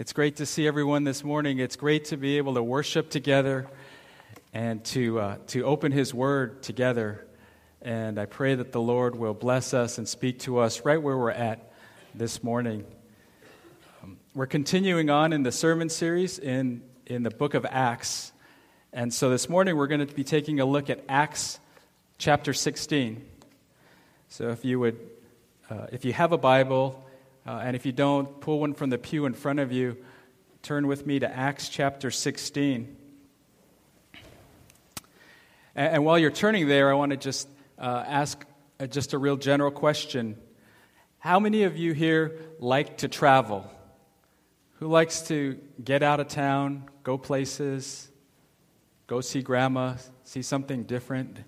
It's great to see everyone this morning. It's great to be able to worship together and to, uh, to open His Word together. And I pray that the Lord will bless us and speak to us right where we're at this morning. Um, we're continuing on in the sermon series in, in the book of Acts. And so this morning we're going to be taking a look at Acts chapter 16. So if you would, uh, if you have a Bible, uh, and if you don't, pull one from the pew in front of you. Turn with me to Acts chapter 16. And, and while you're turning there, I want to just uh, ask uh, just a real general question. How many of you here like to travel? Who likes to get out of town, go places, go see grandma, see something different?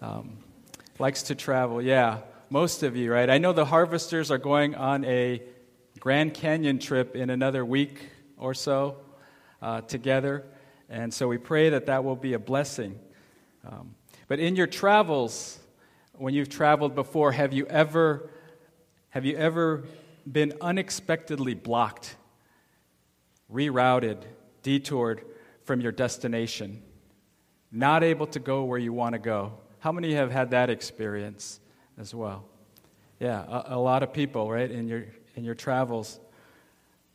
Um, likes to travel, yeah most of you, right? I know the harvesters are going on a Grand Canyon trip in another week or so uh, together. And so we pray that that will be a blessing. Um, but in your travels, when you've traveled before, have you ever, have you ever been unexpectedly blocked, rerouted, detoured from your destination, not able to go where you want to go? How many have had that experience? As well. Yeah, a, a lot of people, right, in your, in your travels.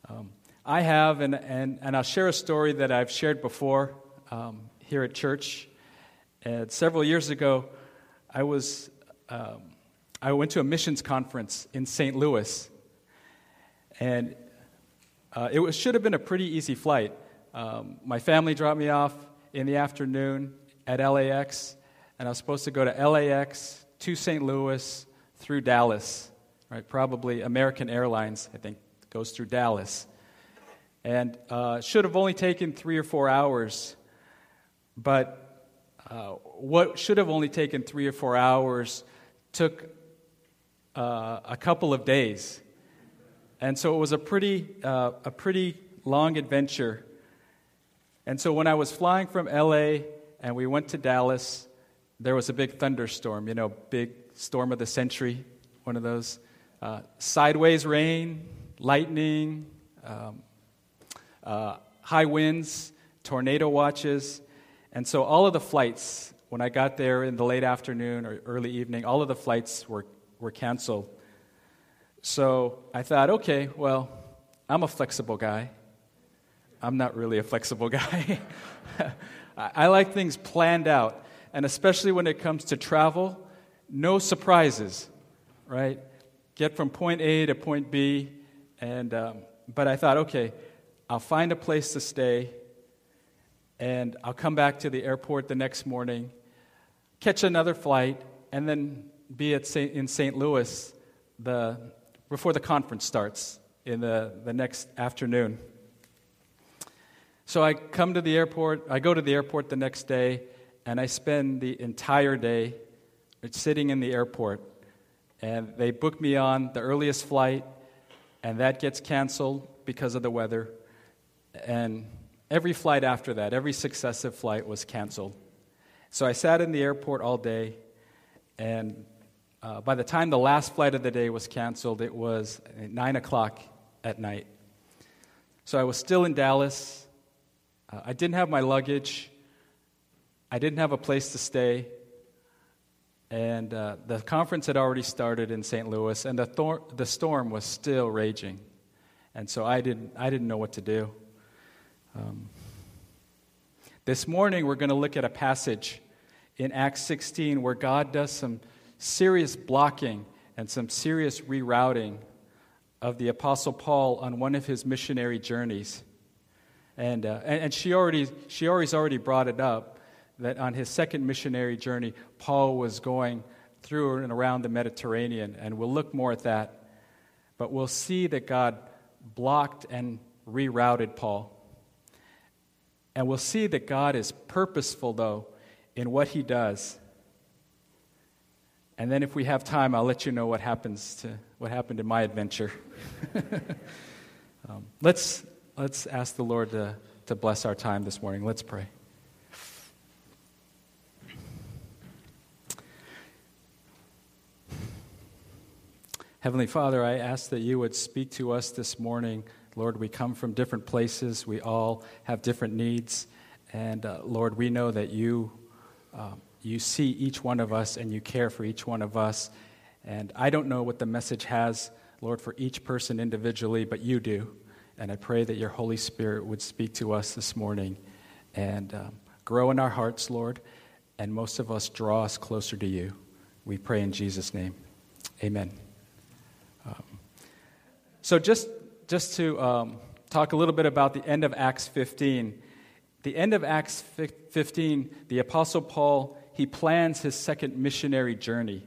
Um, I have, and, and, and I'll share a story that I've shared before um, here at church. And several years ago, I was um, I went to a missions conference in St. Louis, and uh, it was, should have been a pretty easy flight. Um, my family dropped me off in the afternoon at LAX, and I was supposed to go to LAX to St. Louis through Dallas, right? Probably American Airlines, I think, goes through Dallas. And uh, should have only taken three or four hours, but uh, what should have only taken three or four hours took uh, a couple of days. And so it was a pretty, uh, a pretty long adventure. And so when I was flying from LA and we went to Dallas, there was a big thunderstorm, you know, big storm of the century, one of those. Uh, sideways rain, lightning, um, uh, high winds, tornado watches. And so all of the flights, when I got there in the late afternoon or early evening, all of the flights were, were canceled. So I thought, okay, well, I'm a flexible guy. I'm not really a flexible guy. I like things planned out and especially when it comes to travel, no surprises, right? Get from point A to point B, and um, but I thought, okay, I'll find a place to stay, and I'll come back to the airport the next morning, catch another flight, and then be at Saint, in St. Louis the, before the conference starts in the, the next afternoon. So I come to the airport, I go to the airport the next day, and I spend the entire day sitting in the airport. And they book me on the earliest flight, and that gets canceled because of the weather. And every flight after that, every successive flight was canceled. So I sat in the airport all day, and uh, by the time the last flight of the day was canceled, it was 9 o'clock at night. So I was still in Dallas. Uh, I didn't have my luggage. I didn't have a place to stay. And uh, the conference had already started in St. Louis, and the, thor- the storm was still raging. And so I didn't, I didn't know what to do. Um, this morning, we're going to look at a passage in Acts 16 where God does some serious blocking and some serious rerouting of the Apostle Paul on one of his missionary journeys. And, uh, and, and she, already, she always already brought it up that on his second missionary journey, Paul was going through and around the Mediterranean, and we'll look more at that. But we'll see that God blocked and rerouted Paul. And we'll see that God is purposeful, though, in what he does. And then, if we have time, I'll let you know what happens to what happened in my adventure. um, let's let's ask the Lord to, to bless our time this morning. Let's pray. Heavenly Father, I ask that you would speak to us this morning Lord, we come from different places. We all have different needs. And uh, Lord, we know that you, uh, you see each one of us and you care for each one of us. And I don't know what the message has, Lord, for each person individually, but you do. And I pray that your Holy Spirit would speak to us this morning and um, grow in our hearts, Lord, and most of us draw us closer to you. We pray in Jesus' name. Amen. So, just, just to um, talk a little bit about the end of Acts 15. The end of Acts 15, the Apostle Paul, he plans his second missionary journey.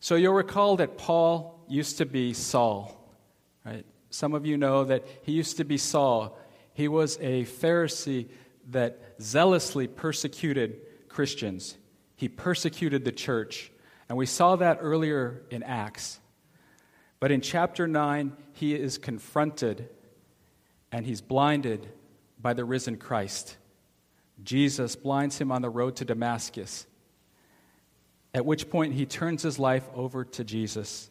So, you'll recall that Paul used to be Saul, right? Some of you know that he used to be Saul. He was a Pharisee that zealously persecuted Christians. He persecuted the church. And we saw that earlier in Acts. But in chapter 9, he is confronted and he's blinded by the risen Christ. Jesus blinds him on the road to Damascus, at which point he turns his life over to Jesus.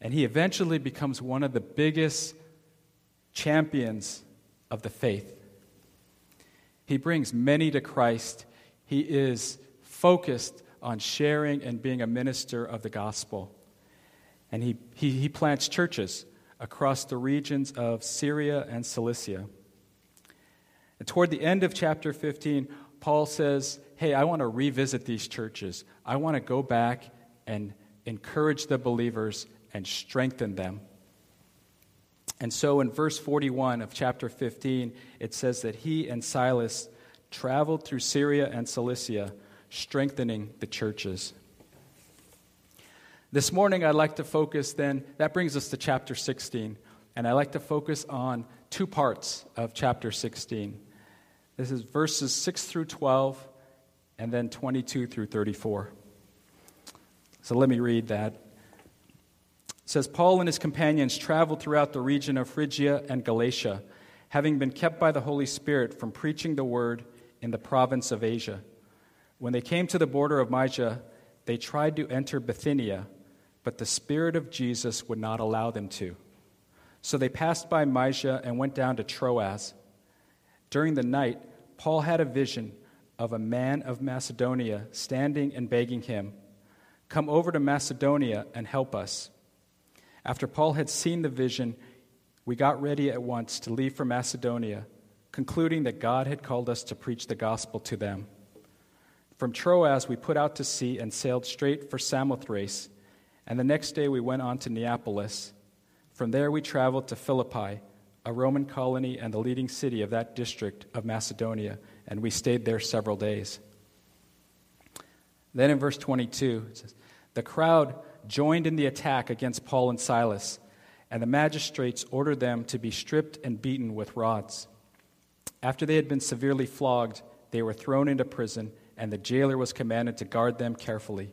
And he eventually becomes one of the biggest champions of the faith. He brings many to Christ. He is focused on sharing and being a minister of the gospel. And he, he, he plants churches across the regions of Syria and Cilicia. And toward the end of chapter 15, Paul says, Hey, I want to revisit these churches. I want to go back and encourage the believers and strengthen them. And so in verse 41 of chapter 15, it says that he and Silas traveled through Syria and Cilicia, strengthening the churches. This morning, I'd like to focus then, that brings us to chapter 16, and I'd like to focus on two parts of chapter 16. This is verses 6 through 12, and then 22 through 34. So let me read that says Paul and his companions traveled throughout the region of Phrygia and Galatia, having been kept by the Holy Spirit from preaching the word in the province of Asia. When they came to the border of Mysia, they tried to enter Bithynia, but the Spirit of Jesus would not allow them to. So they passed by Mysia and went down to Troas. During the night, Paul had a vision of a man of Macedonia standing and begging him, Come over to Macedonia and help us. After Paul had seen the vision, we got ready at once to leave for Macedonia, concluding that God had called us to preach the gospel to them. From Troas, we put out to sea and sailed straight for Samothrace, and the next day we went on to Neapolis. From there, we traveled to Philippi, a Roman colony and the leading city of that district of Macedonia, and we stayed there several days. Then in verse 22, it says, The crowd joined in the attack against Paul and Silas, and the magistrates ordered them to be stripped and beaten with rods. After they had been severely flogged, they were thrown into prison, and the jailer was commanded to guard them carefully.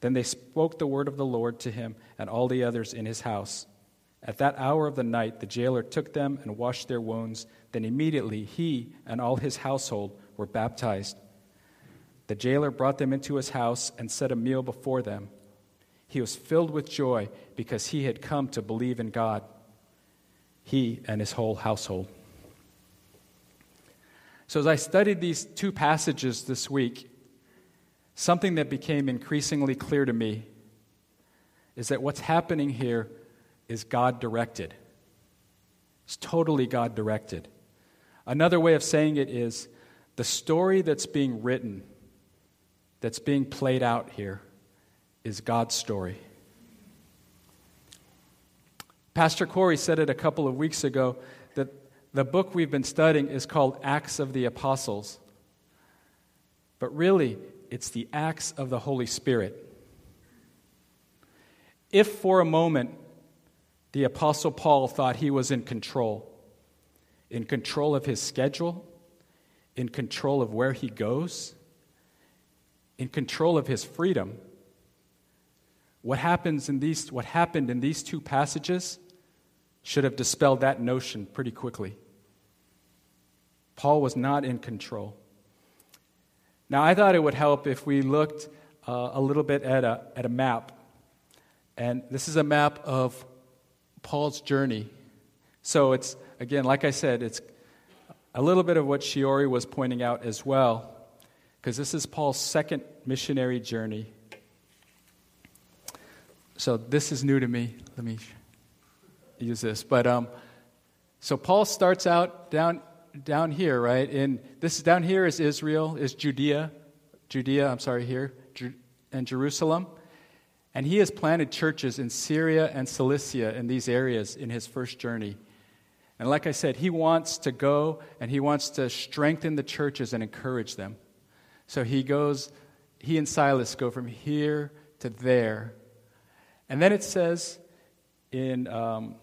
Then they spoke the word of the Lord to him and all the others in his house. At that hour of the night, the jailer took them and washed their wounds. Then immediately he and all his household were baptized. The jailer brought them into his house and set a meal before them. He was filled with joy because he had come to believe in God, he and his whole household. So, as I studied these two passages this week, something that became increasingly clear to me is that what's happening here is God directed. It's totally God directed. Another way of saying it is the story that's being written, that's being played out here, is God's story. Pastor Corey said it a couple of weeks ago that the book we've been studying is called Acts of the Apostles. But really, it's the acts of the Holy Spirit. If for a moment the Apostle Paul thought he was in control, in control of his schedule, in control of where he goes, in control of his freedom, what happens in these what happened in these two passages should have dispelled that notion pretty quickly. Paul was not in control. Now, I thought it would help if we looked uh, a little bit at a, at a map. And this is a map of Paul's journey. So it's, again, like I said, it's a little bit of what Shiori was pointing out as well, because this is Paul's second missionary journey. So this is new to me. Let me use this. But um, so Paul starts out down down here, right? In this down here is Israel, is Judea, Judea. I'm sorry, here, and Jerusalem, and he has planted churches in Syria and Cilicia in these areas in his first journey. And like I said, he wants to go and he wants to strengthen the churches and encourage them. So he goes, he and Silas go from here to there. And then it says in um,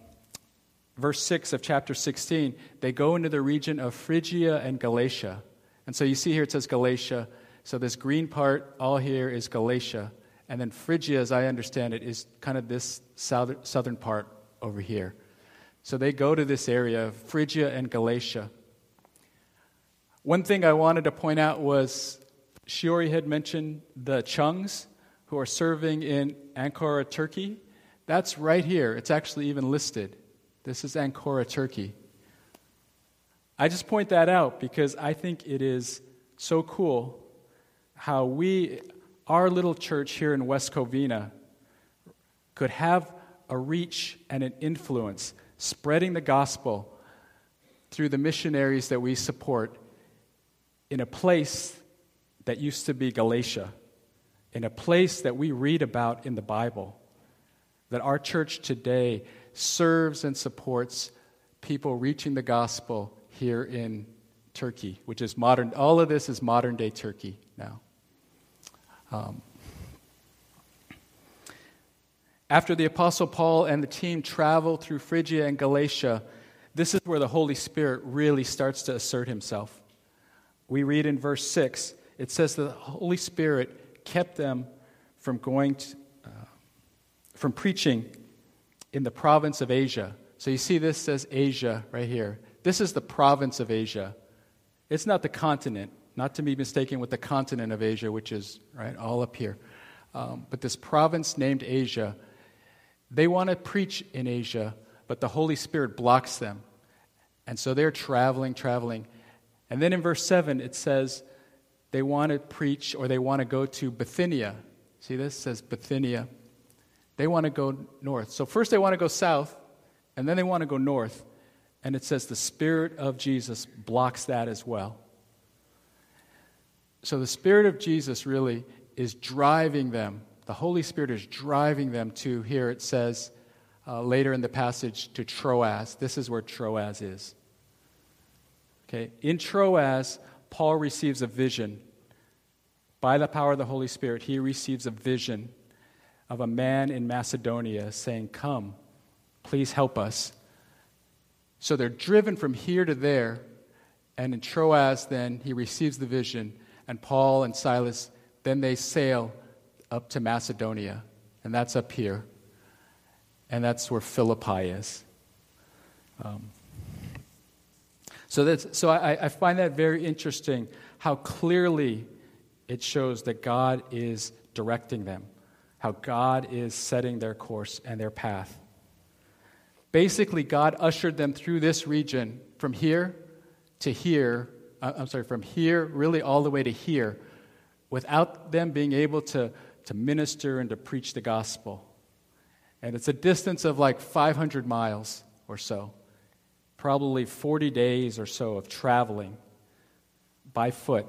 verse 6 of chapter 16, they go into the region of Phrygia and Galatia. And so you see here it says Galatia. So this green part, all here is Galatia. And then Phrygia, as I understand it, is kind of this southern part over here. So they go to this area of Phrygia and Galatia. One thing I wanted to point out was Shiori had mentioned the Chungs who are serving in Ankara, Turkey. That's right here. It's actually even listed. This is Ankara, Turkey. I just point that out because I think it is so cool how we, our little church here in West Covina, could have a reach and an influence spreading the gospel through the missionaries that we support in a place that used to be Galatia, in a place that we read about in the Bible. That our church today serves and supports people reaching the gospel here in Turkey, which is modern, all of this is modern day Turkey now. Um, after the Apostle Paul and the team travel through Phrygia and Galatia, this is where the Holy Spirit really starts to assert himself. We read in verse 6, it says that the Holy Spirit kept them from going to, uh, from preaching in the province of Asia. So you see, this says Asia right here. This is the province of Asia. It's not the continent, not to be mistaken with the continent of Asia, which is right all up here. Um, but this province named Asia, they want to preach in Asia, but the Holy Spirit blocks them. And so they're traveling, traveling. And then in verse 7, it says they want to preach or they want to go to Bithynia. See this? It says Bithynia. They want to go north. So first they want to go south, and then they want to go north. And it says the Spirit of Jesus blocks that as well. So the Spirit of Jesus really is driving them. The Holy Spirit is driving them to, here it says uh, later in the passage, to Troas. This is where Troas is. Okay, in Troas, Paul receives a vision. By the power of the Holy Spirit, he receives a vision of a man in Macedonia saying, Come, please help us. So they're driven from here to there. And in Troas, then, he receives the vision. And Paul and Silas, then they sail up to Macedonia. And that's up here. And that's where Philippi is. Um, so that's, so I, I find that very interesting how clearly it shows that God is directing them how God is setting their course and their path. Basically, God ushered them through this region from here to here. Uh, I'm sorry, from here really all the way to here without them being able to, to minister and to preach the gospel. And it's a distance of like 500 miles or so. probably 40 days or so of traveling by foot,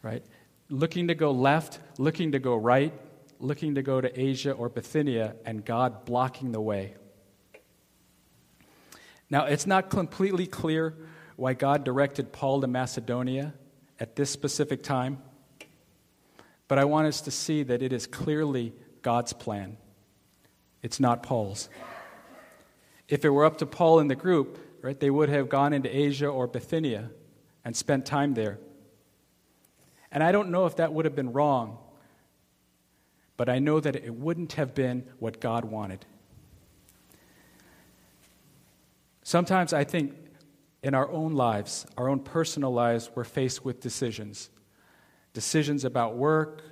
right? Looking to go left, looking to go right, looking to go to Asia or Bithynia, and God blocking the way. Now, it's not completely clear why God directed Paul to Macedonia at this specific time, but I want us to see that it is clearly God's plan. It's not Paul's. If it were up to Paul and the group, right, they would have gone into Asia or Bithynia and spent time there. And I don't know if that would have been wrong, but I know that it wouldn't have been what God wanted. Sometimes I think in our own lives, our own personal lives, we're faced with decisions decisions about work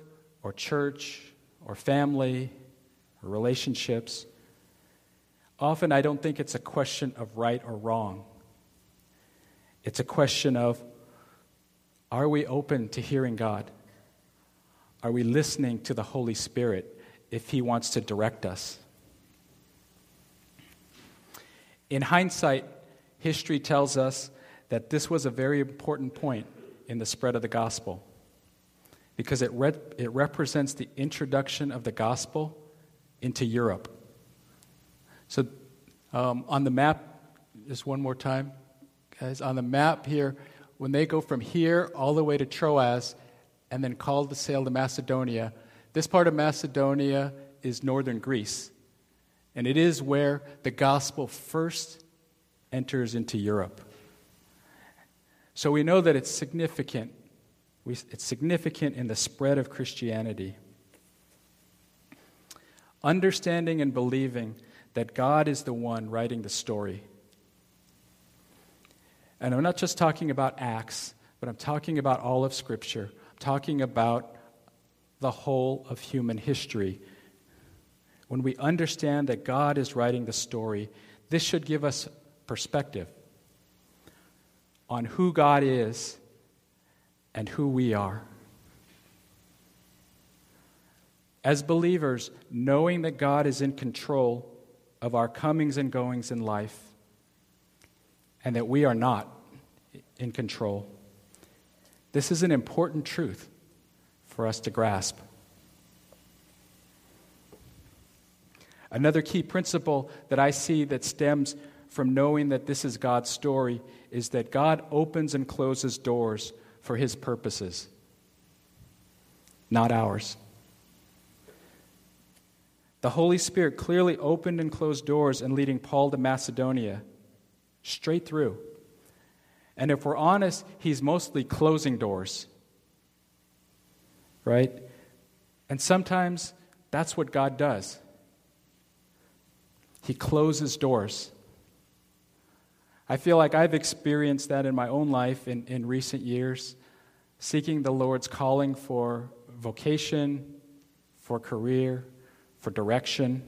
or church or family or relationships. Often I don't think it's a question of right or wrong. It's a question of are we open to hearing God? Are we listening to the Holy Spirit if He wants to direct us? In hindsight, history tells us that this was a very important point in the spread of the gospel because it, re- it represents the introduction of the gospel into Europe. So, um, on the map, just one more time, guys, on the map here, when they go from here all the way to Troas and then called to sail to Macedonia, this part of Macedonia is northern Greece. And it is where the gospel first enters into Europe. So we know that it's significant. It's significant in the spread of Christianity. Understanding and believing that God is the one writing the story. And I'm not just talking about Acts, but I'm talking about all of Scripture. Talking about the whole of human history when we understand that God is writing the story, this should give us perspective on who God is and who we are. As believers, knowing that God is in control of our comings and goings in life, and that we are not in control, this is an important truth for us to grasp. Another key principle that I see that stems from knowing that this is God's story is that God opens and closes doors for his purposes, not ours. The Holy Spirit clearly opened and closed doors in leading Paul to Macedonia, straight through. And if we're honest, he's mostly closing doors. Right? And sometimes that's what God does. He closes doors. I feel like I've experienced that in my own life in, in recent years, seeking the Lord's calling for vocation, for career, for direction.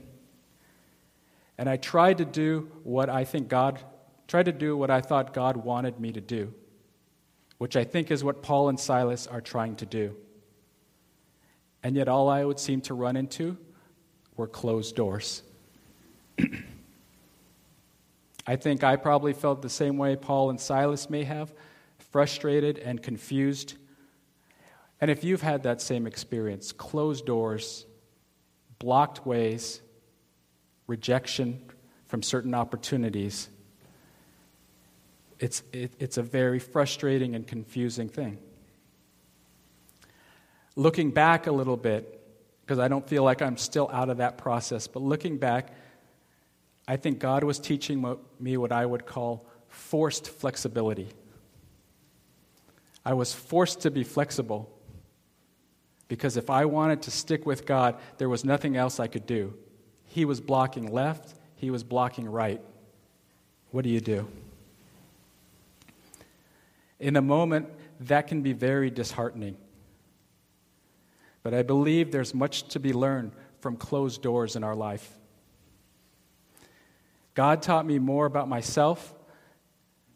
And I tried to do what I think God, tried to do what I thought God wanted me to do, which I think is what Paul and Silas are trying to do. And yet all I would seem to run into were closed doors. I think I probably felt the same way Paul and Silas may have frustrated and confused. And if you've had that same experience, closed doors, blocked ways, rejection from certain opportunities, it's, it, it's a very frustrating and confusing thing. Looking back a little bit, because I don't feel like I'm still out of that process, but looking back, I think God was teaching me what I would call forced flexibility. I was forced to be flexible because if I wanted to stick with God, there was nothing else I could do. He was blocking left, He was blocking right. What do you do? In a moment, that can be very disheartening. But I believe there's much to be learned from closed doors in our life. God taught me more about myself.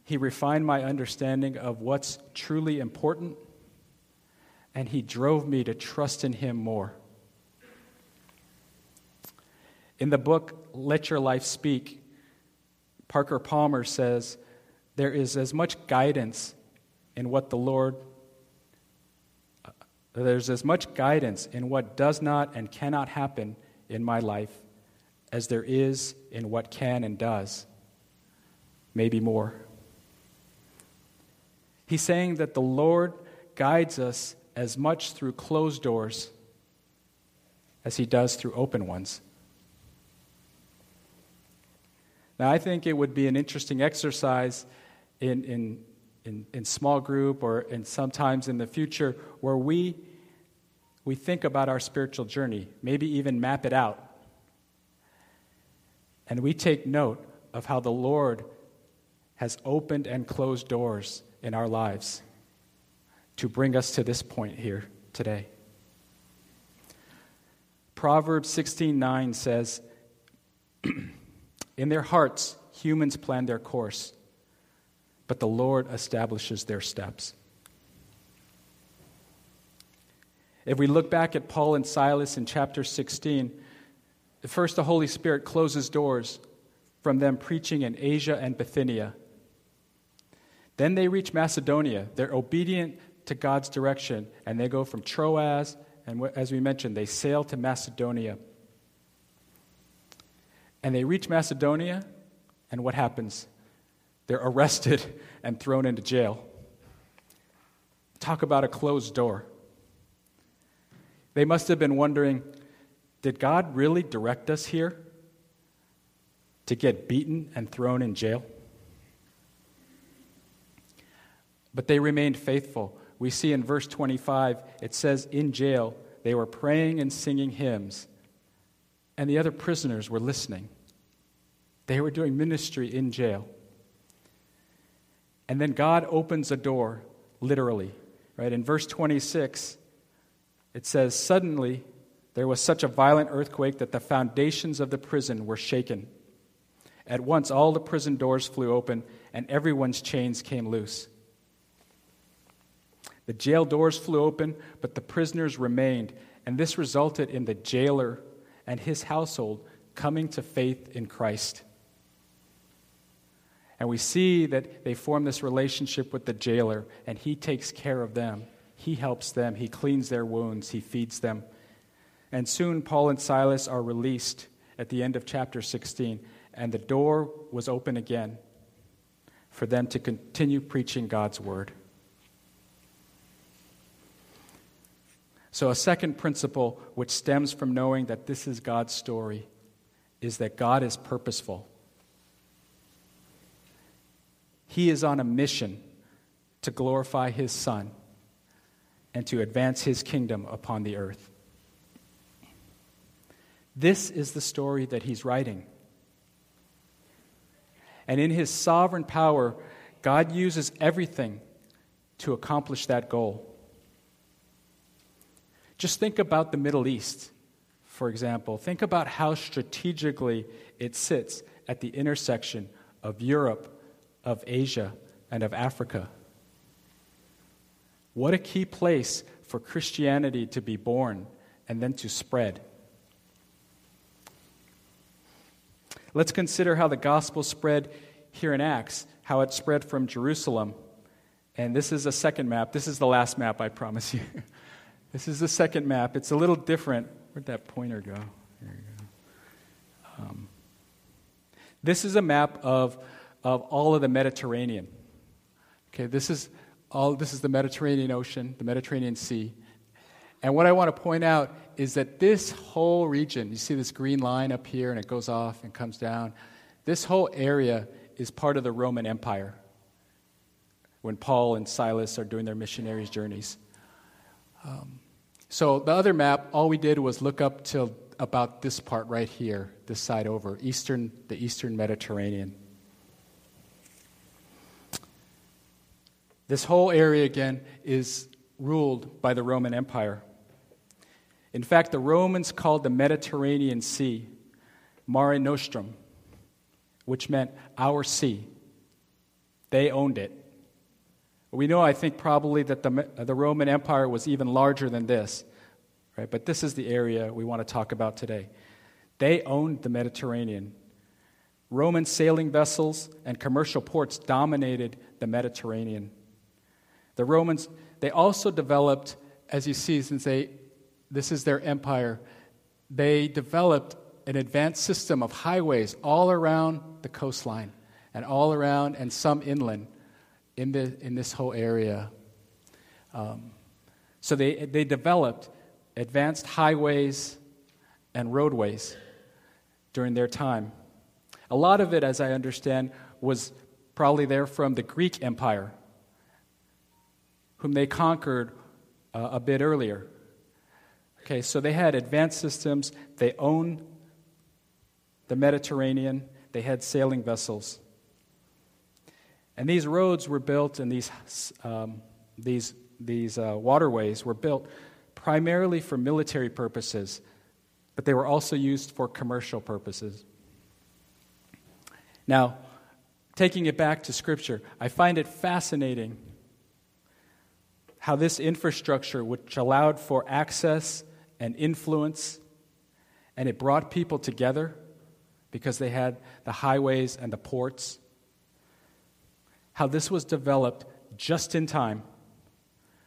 He refined my understanding of what's truly important. And He drove me to trust in Him more. In the book, Let Your Life Speak, Parker Palmer says there is as much guidance in what the Lord uh, there's as much guidance in what does not and cannot happen in my life as there is in what can and does. Maybe more. He's saying that the Lord guides us as much through closed doors as he does through open ones. Now, I think it would be an interesting exercise in, in, in, in small group or in sometimes in the future where we, we think about our spiritual journey, maybe even map it out. And we take note of how the Lord has opened and closed doors in our lives to bring us to this point here today. Proverbs 16:9 says, "In their hearts humans plan their course, but the Lord establishes their steps." If we look back at Paul and Silas in chapter 16, first the Holy Spirit closes doors from them preaching in Asia and Bithynia. Then they reach Macedonia. They're obedient to God's direction, and they go from Troas, and as we mentioned, they sail to Macedonia. And they reach Macedonia, and what happens? They're arrested and thrown into jail. Talk about a closed door. They must have been wondering did God really direct us here to get beaten and thrown in jail? But they remained faithful. We see in verse 25, it says, In jail, they were praying and singing hymns, and the other prisoners were listening. They were doing ministry in jail. And then God opens a door, literally. Right? In verse 26, it says, Suddenly there was such a violent earthquake that the foundations of the prison were shaken. At once, all the prison doors flew open, and everyone's chains came loose. The jail doors flew open, but the prisoners remained, and this resulted in the jailer and his household coming to faith in Christ. And we see that they form this relationship with the jailer, and he takes care of them. He helps them, he cleans their wounds, he feeds them. And soon Paul and Silas are released at the end of chapter 16, and the door was open again for them to continue preaching God's word. So, a second principle, which stems from knowing that this is God's story, is that God is purposeful. He is on a mission to glorify His Son and to advance His kingdom upon the earth. This is the story that He's writing. And in His sovereign power, God uses everything to accomplish that goal. Just think about the Middle East, for example. Think about how strategically it sits at the intersection of Europe, of Asia, and of Africa. What a key place for Christianity to be born and then to spread. Let's consider how the gospel spread here in Acts, how it spread from Jerusalem. And this is a second map. This is the last map, I promise you. This is the second map. It's a little different. Where'd that pointer go? There you go. Um, this is a map of, of all of the Mediterranean. Okay, this is all this is the Mediterranean Ocean, the Mediterranean Sea. And what I want to point out is that this whole region, you see this green line up here and it goes off and comes down. This whole area is part of the Roman Empire when Paul and Silas are doing their missionaries' journeys. Um, so the other map, all we did was look up to about this part right here, this side over, eastern, the eastern Mediterranean. This whole area, again, is ruled by the Roman Empire. In fact, the Romans called the Mediterranean Sea Mare Nostrum, which meant our sea. They owned it. We know, I think, probably that the, the Roman Empire was even larger than this, right? But this is the area we want to talk about today. They owned the Mediterranean. Roman sailing vessels and commercial ports dominated the Mediterranean. The Romans, they also developed, as you see, since they, this is their empire, they developed an advanced system of highways all around the coastline and all around and some inland in, the, in this whole area. Um, so they, they developed advanced highways and roadways during their time. A lot of it, as I understand, was probably there from the Greek Empire, whom they conquered uh, a bit earlier. Okay, so they had advanced systems, they owned the Mediterranean, they had sailing vessels. And these roads were built, and these, um, these, these uh, waterways were built primarily for military purposes, but they were also used for commercial purposes. Now, taking it back to Scripture, I find it fascinating how this infrastructure, which allowed for access and influence, and it brought people together because they had the highways and the ports, how this was developed just in time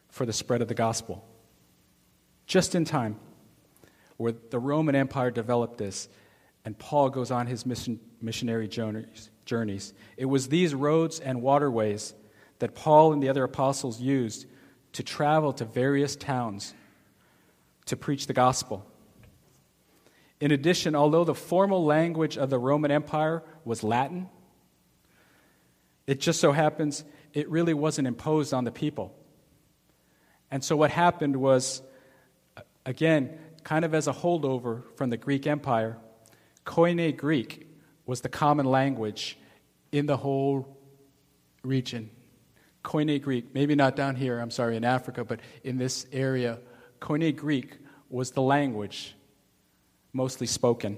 for the spread of the gospel. Just in time, where the Roman Empire developed this and Paul goes on his mission, missionary journeys. It was these roads and waterways that Paul and the other apostles used to travel to various towns to preach the gospel. In addition, although the formal language of the Roman Empire was Latin, it just so happens it really wasn't imposed on the people. And so what happened was, again, kind of as a holdover from the Greek Empire, Koine Greek was the common language in the whole region. Koine Greek, maybe not down here, I'm sorry, in Africa, but in this area, Koine Greek was the language mostly spoken.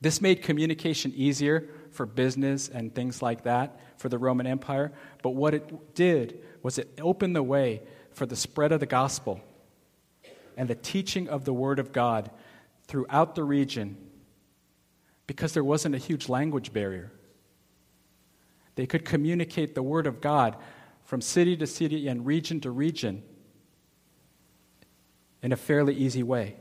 This made communication easier for business and things like that for the Roman Empire, but what it did was it opened the way for the spread of the gospel and the teaching of the Word of God throughout the region because there wasn't a huge language barrier. They could communicate the Word of God from city to city and region to region in a fairly easy way.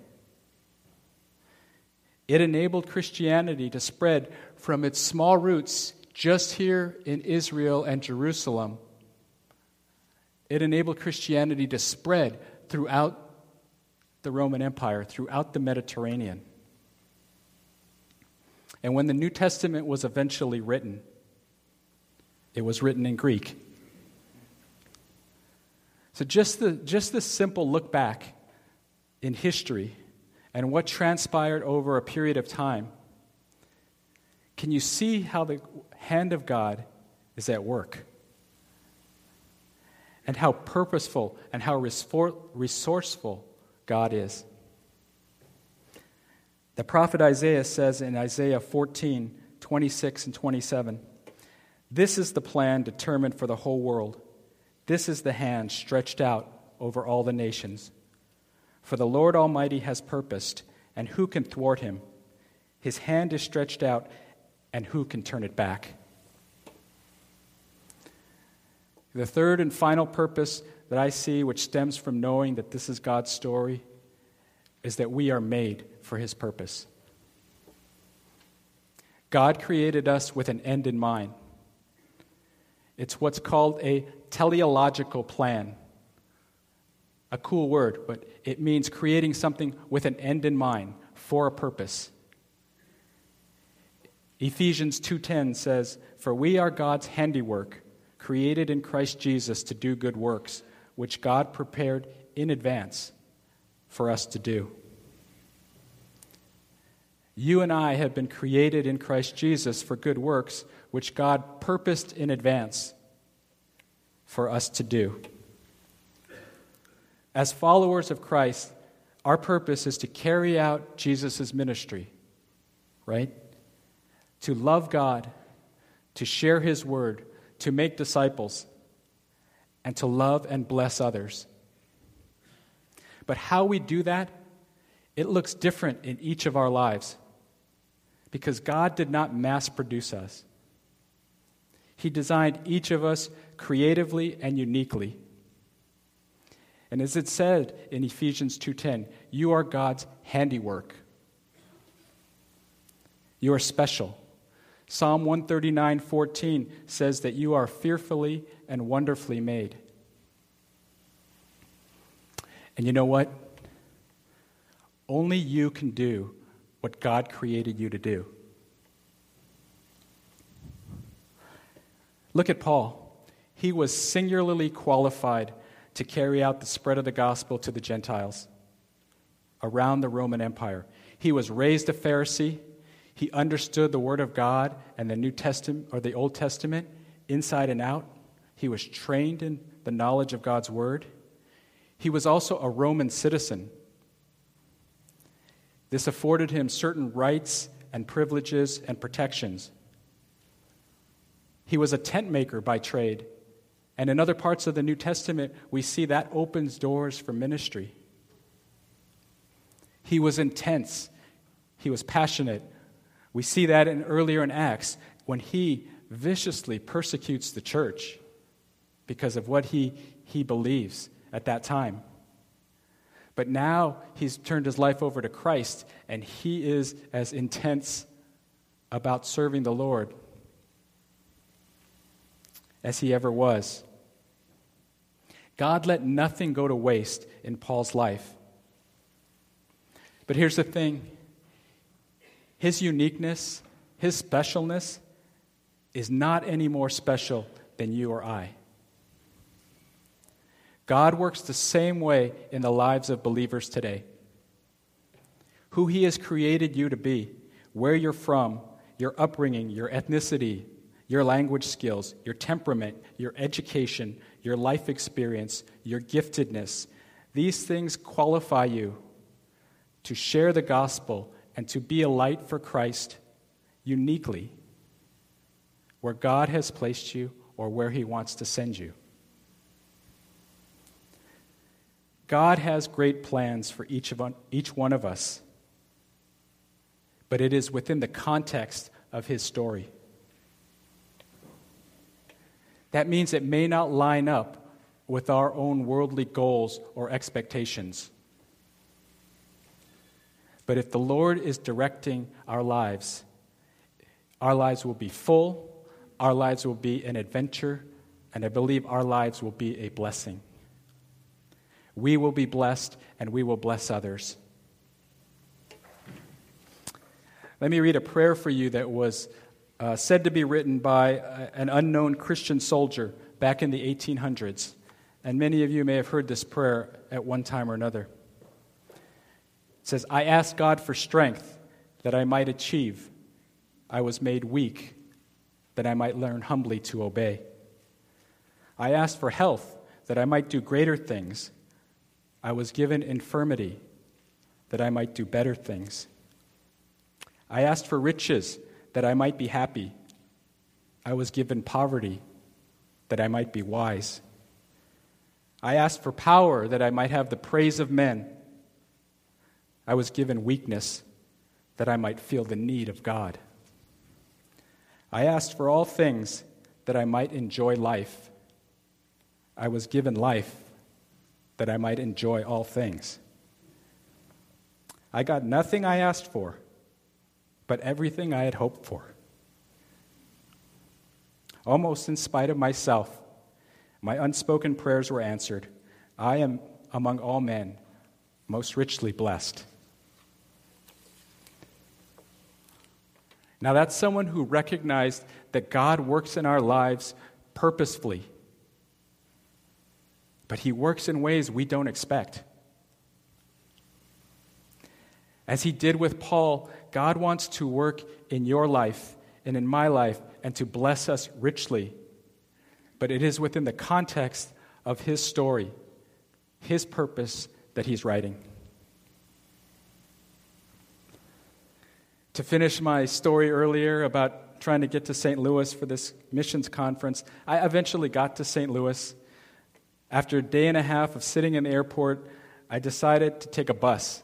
It enabled Christianity to spread from its small roots just here in Israel and Jerusalem. It enabled Christianity to spread throughout the Roman Empire, throughout the Mediterranean. And when the New Testament was eventually written, it was written in Greek. So, just the, just the simple look back in history and what transpired over a period of time, can you see how the hand of God is at work? And how purposeful and how resourceful God is. The prophet Isaiah says in Isaiah 14, 26 and 27, This is the plan determined for the whole world. This is the hand stretched out over all the nations. For the Lord Almighty has purposed, and who can thwart him? His hand is stretched out, and who can turn it back? The third and final purpose that I see, which stems from knowing that this is God's story, is that we are made for His purpose. God created us with an end in mind. It's what's called a teleological plan. A cool word, but it means creating something with an end in mind for a purpose. Ephesians 2:10 says, "For we are God's handiwork, created in Christ Jesus to do good works, which God prepared in advance for us to do. You and I have been created in Christ Jesus for good works, which God purposed in advance for us to do. As followers of Christ, our purpose is to carry out Jesus' ministry, right? To love God, to share His word, to make disciples and to love and bless others. But how we do that, it looks different in each of our lives because God did not mass produce us. He designed each of us creatively and uniquely. And as it said in Ephesians 2:10, you are God's handiwork. You are special. Psalm 139:14 says that you are fearfully and wonderfully made. And you know what? Only you can do what God created you to do. Look at Paul. He was singularly qualified to carry out the spread of the gospel to the Gentiles around the Roman Empire. He was raised a Pharisee. He understood the Word of God and the New Testament or the Old Testament inside and out. He was trained in the knowledge of God's Word. He was also a Roman citizen. This afforded him certain rights and privileges and protections. He was a tent maker by trade. And in other parts of the New Testament, we see that opens doors for ministry. He was intense, he was passionate. We see that in earlier in Acts when he viciously persecutes the church because of what he, he believes at that time. But now he's turned his life over to Christ, and he is as intense about serving the Lord as he ever was. God let nothing go to waste in Paul's life. But here's the thing his uniqueness, his specialness, is not any more special than you or I. God works the same way in the lives of believers today. Who He has created you to be, where you're from, your upbringing, your ethnicity, your language skills, your temperament, your education, your life experience, your giftedness, these things qualify you to share the gospel and to be a light for Christ uniquely where God has placed you or where He wants to send you. God has great plans for each, of, each one of us, but it is within the context of His story. That means it may not line up with our own worldly goals or expectations. But if the Lord is directing our lives, our lives will be full, our lives will be an adventure, and I believe our lives will be a blessing. We will be blessed and we will bless others. Let me read a prayer for you that was uh, said to be written by uh, an unknown Christian soldier back in the 1800s. And many of you may have heard this prayer at one time or another. It says, I ask God for strength that I might achieve. I was made weak that I might learn humbly to obey. I asked for health that I might do greater things. I was given infirmity that I might do better things. I asked for riches that I might be happy. I was given poverty that I might be wise. I asked for power that I might have the praise of men. I was given weakness that I might feel the need of God. I asked for all things that I might enjoy life. I was given life that I might enjoy all things. I got nothing I asked for, but everything I had hoped for. Almost in spite of myself, my unspoken prayers were answered. I am among all men most richly blessed. Now, that's someone who recognized that God works in our lives purposefully but He works in ways we don't expect. As He did with Paul, God wants to work in your life and in my life and to bless us richly. But it is within the context of His story, His purpose that He's writing. To finish my story earlier about trying to get to St. Louis for this missions conference, I eventually got to St. Louis. After a day and a half of sitting in the airport, I decided to take a bus.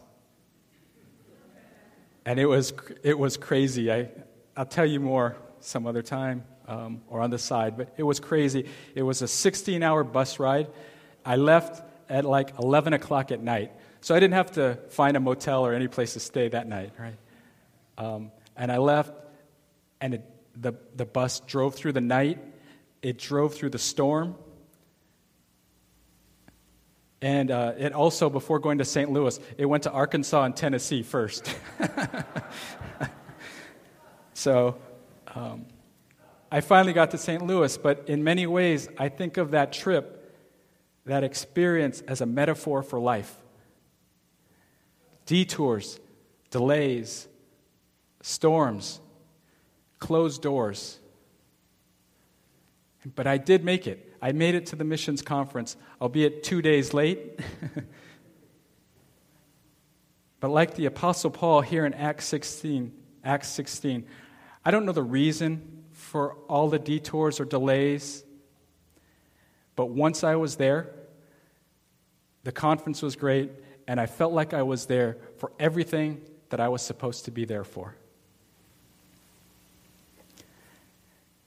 And it was, it was crazy. I, I'll tell you more some other time um, or on the side, but it was crazy. It was a 16 hour bus ride. I left at like 11 o'clock at night. So I didn't have to find a motel or any place to stay that night, right? Um, and I left, and it, the, the bus drove through the night, it drove through the storm. And uh, it also, before going to St. Louis, it went to Arkansas and Tennessee first. so um, I finally got to St. Louis, but in many ways, I think of that trip, that experience, as a metaphor for life detours, delays, storms, closed doors. But I did make it. I made it to the missions conference, albeit two days late. but like the Apostle Paul here in Acts 16, Acts 16, I don't know the reason for all the detours or delays, but once I was there, the conference was great, and I felt like I was there for everything that I was supposed to be there for.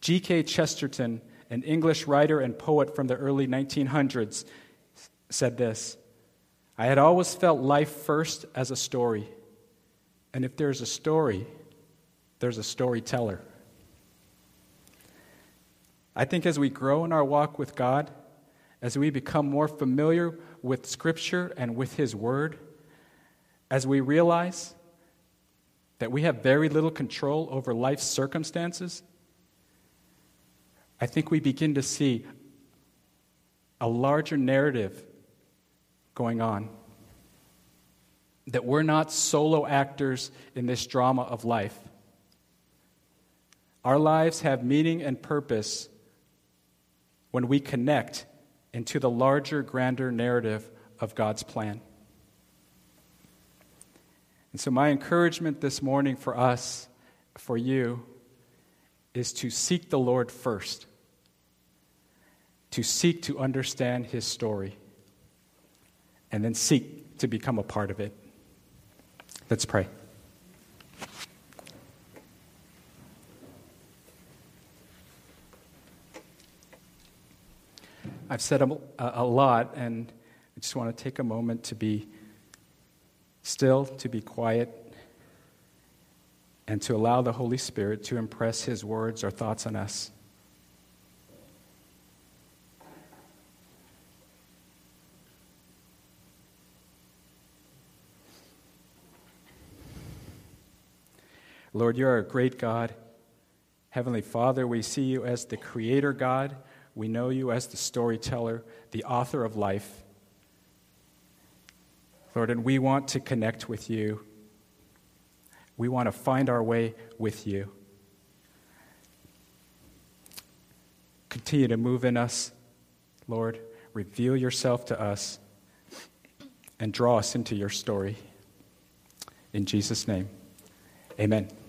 G.K. Chesterton, an English writer and poet from the early 1900s, said this I had always felt life first as a story. And if there's a story, there's a storyteller. I think as we grow in our walk with God, as we become more familiar with Scripture and with His Word, as we realize that we have very little control over life's circumstances, I think we begin to see a larger narrative going on. That we're not solo actors in this drama of life. Our lives have meaning and purpose when we connect into the larger, grander narrative of God's plan. And so, my encouragement this morning for us, for you, is to seek the Lord first, to seek to understand His story, and then seek to become a part of it. Let's pray. I've said a, a lot, and I just want to take a moment to be still, to be quiet, and to allow the Holy Spirit to impress His words or thoughts on us. Lord, you're a great God. Heavenly Father, we see you as the Creator God we know you as the storyteller, the author of life. Lord, and we want to connect with you. We want to find our way with you. Continue to move in us, Lord. Reveal yourself to us and draw us into your story. In Jesus' name, amen.